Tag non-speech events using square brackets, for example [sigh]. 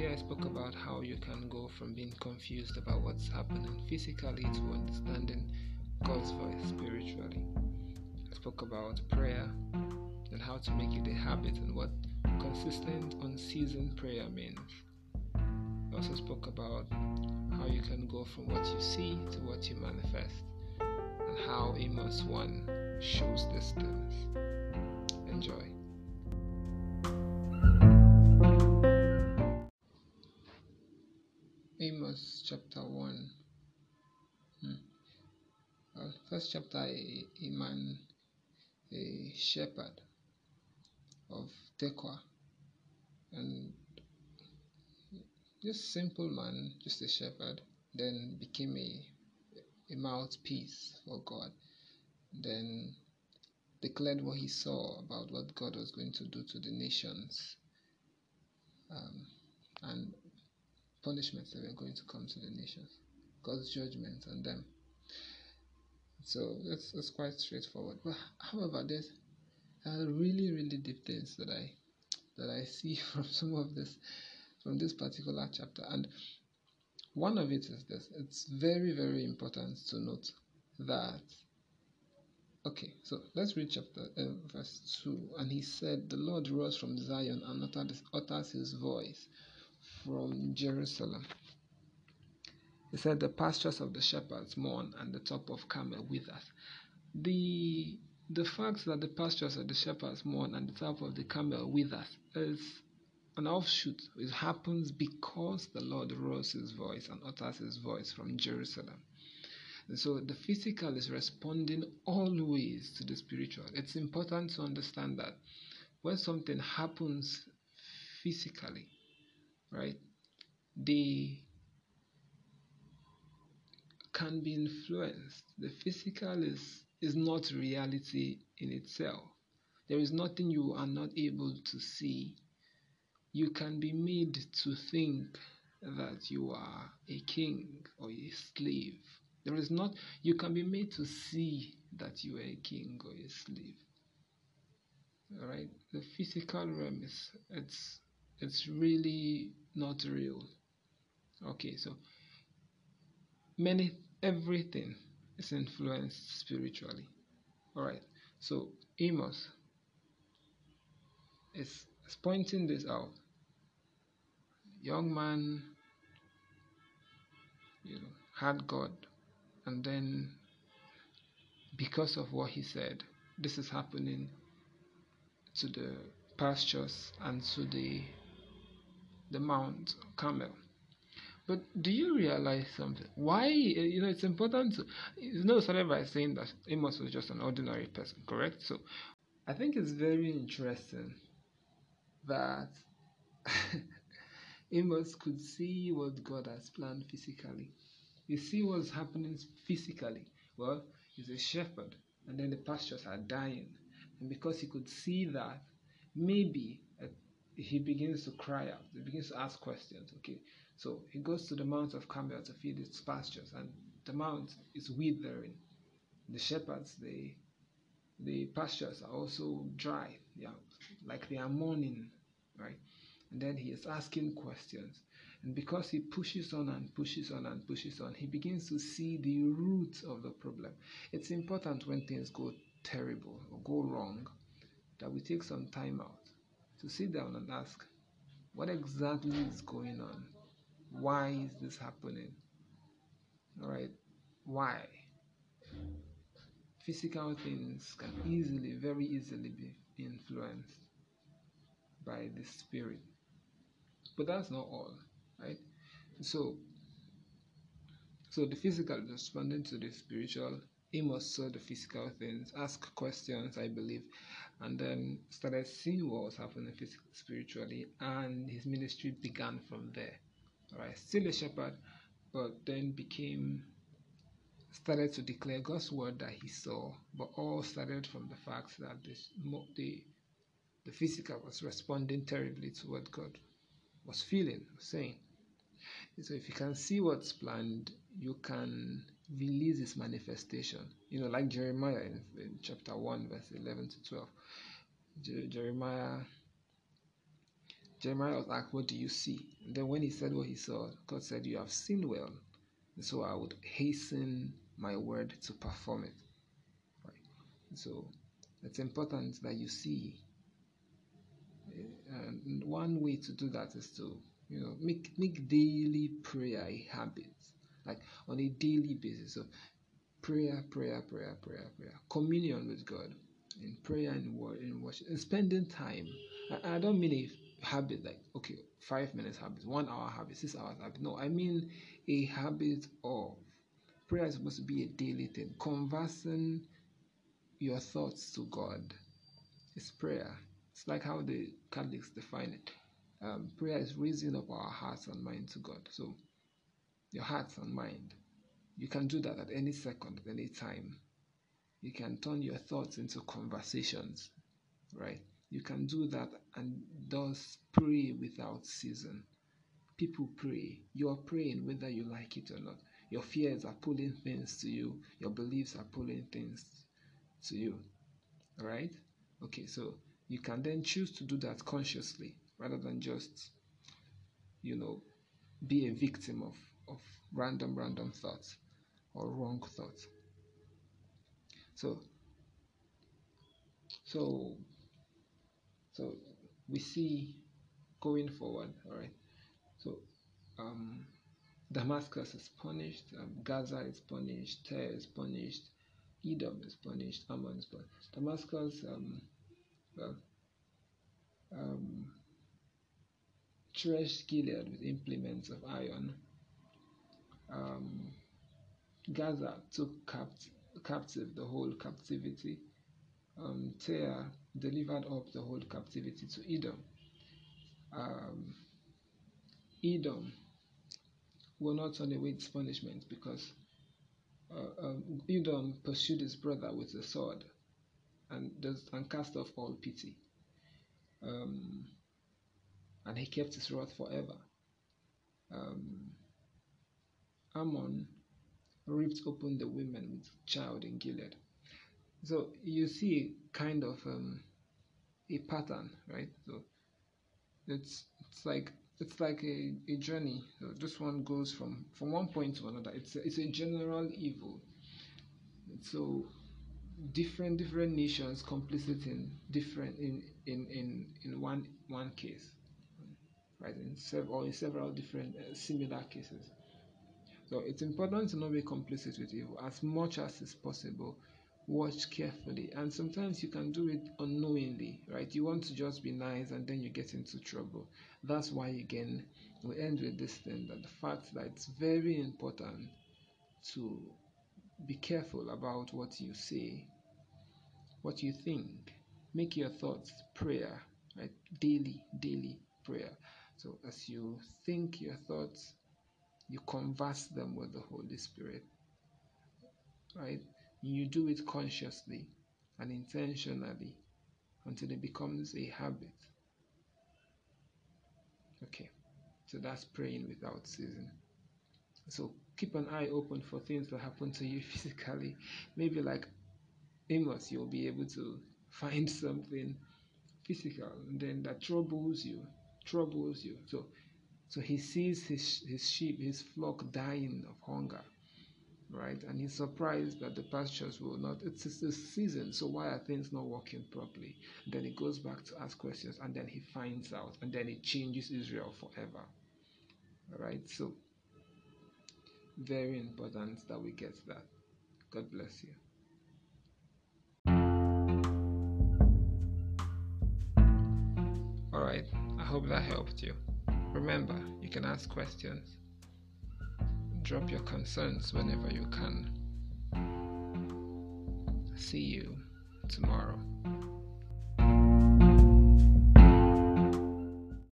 Today I spoke about how you can go from being confused about what's happening physically to understanding God's voice spiritually. I spoke about prayer and how to make it a habit and what consistent, unseasoned prayer means. I also spoke about how you can go from what you see to what you manifest and how Amos 1 shows these things. Enjoy. Amos chapter 1. Hmm. Well, first chapter, a, a man, a shepherd of Tekoa, and just simple man, just a shepherd, then became a, a mouthpiece for God. Then declared what he saw about what God was going to do to the nations um, and punishments that were going to come to the nations, God's judgment on them. So that's, that's quite straightforward. But however, there's uh, really, really deep things that I that I see [laughs] from some of this from this particular chapter, and one of it is this: it's very, very important to note that. Okay, so let's read chapter uh, verse two. And he said, "The Lord rose from Zion and uttered, utters His voice from Jerusalem." He said, "The pastures of the shepherds mourn, and the top of Carmel withers." The the fact that the pastures of the shepherds mourn and the top of the Carmel withers is an offshoot. It happens because the Lord rose his voice and utters his voice from Jerusalem. And so the physical is responding always to the spiritual. It's important to understand that when something happens physically, right, they can be influenced. The physical is is not reality in itself. There is nothing you are not able to see. You can be made to think that you are a king or a slave. There is not, you can be made to see that you are a king or a slave. All right, the physical realm is it's it's really not real. Okay, so many everything is influenced spiritually. All right. So Amos is, is pointing this out. Young man, you know, had God, and then because of what he said, this is happening to the pastures and to the the Mount Carmel. But do you realize something? Why, you know, it's important to, you know, started by saying that Amos was just an ordinary person, correct? So I think it's very interesting that [laughs] Amos could see what God has planned physically. You see what's happening physically. Well, he's a shepherd, and then the pastures are dying. And because he could see that, maybe uh, he begins to cry out, he begins to ask questions. Okay, so he goes to the Mount of Carmel to feed its pastures, and the mount is withering. The shepherds, they, the pastures are also dry, yeah, like they are mourning, right? And then he is asking questions. And because he pushes on and pushes on and pushes on, he begins to see the root of the problem. It's important when things go terrible or go wrong that we take some time out to sit down and ask, what exactly is going on? Why is this happening? All right, why? Physical things can easily, very easily be influenced by the spirit. But that's not all, right? So, so the physical is responding to the spiritual. Amos saw the physical things, ask questions, I believe, and then started seeing what was happening physically, spiritually, and his ministry began from there. Alright, still a shepherd, but then became started to declare God's word that he saw, but all started from the fact that this, the the physical was responding terribly to what God was feeling, was saying. So if you can see what's planned, you can release its manifestation. You know, like Jeremiah in, in chapter 1, verse 11 to 12. Je- Jeremiah Jeremiah was asked, What do you see? And then when he said what he saw, God said, You have seen well. And so I would hasten my word to perform it. Right. So it's important that you see. Eh, and one way to do that is to, you know, make make daily prayer a habit, like on a daily basis. of prayer, prayer, prayer, prayer, prayer, communion with God, in prayer and word in worship, and spending time. I, I don't mean a habit like okay, five minutes habit, one hour habit, six hours habit. No, I mean a habit of prayer is supposed to be a daily thing. Conversing your thoughts to God is prayer. It's like how the Catholics define it. Um, prayer is raising up our hearts and mind to God. So, your heart and mind. You can do that at any second, at any time. You can turn your thoughts into conversations, right? You can do that and thus pray without season. People pray. You are praying whether you like it or not. Your fears are pulling things to you. Your beliefs are pulling things to you. Right? Okay, so you can then choose to do that consciously rather than just, you know, be a victim of, of random, random thoughts or wrong thoughts. So, so, so we see going forward, all right. So, um, Damascus is punished, um, Gaza is punished, Tyre is punished, Edom is punished, Ammon is punished. Damascus, um, well, um, threshed Gilead with implements of iron. Um, Gaza took capt- captive the whole captivity. Um, Tyre delivered up the whole captivity to Edom. Um, Edom will not turn away its punishment because uh, um, Edom pursued his brother with the sword and, does, and cast off all pity. Um, and he kept his wrath forever. Um, Ammon ripped open the women with child in Gilead. So you see kind of um, a pattern, right? So it's it's like it's like a, a journey. So this one goes from from one point to another. It's a, it's a general evil. So different different nations complicit in different in in in in one one case, right? In several in several different uh, similar cases. So it's important to not be complicit with evil as much as is possible. Watch carefully. And sometimes you can do it unknowingly right? You want to just be nice and then you get into trouble. That's why again we end with this thing that the fact that it's very important to be careful about what you say what you think. Make your thoughts prayer right? Daily daily prayer. So as you think your thoughts you converse them with the holy spirit right you do it consciously and intentionally until it becomes a habit. Okay, so that's praying without ceasing. So keep an eye open for things that happen to you [laughs] physically. Maybe like Amos, you'll be able to find [laughs] something physical and then that troubles you, troubles you. So so he sees his his sheep, his flock dying of hunger right? And he's surprised that the pastures will not. It's, it's the season, so why are things not working properly? Then he goes back to ask questions, and then he finds out, and then it changes Israel forever. All right, so very important that we get that. God bless you. All right, I hope that helped you. Remember, you can ask questions drop your concerns whenever you can. See you tomorrow.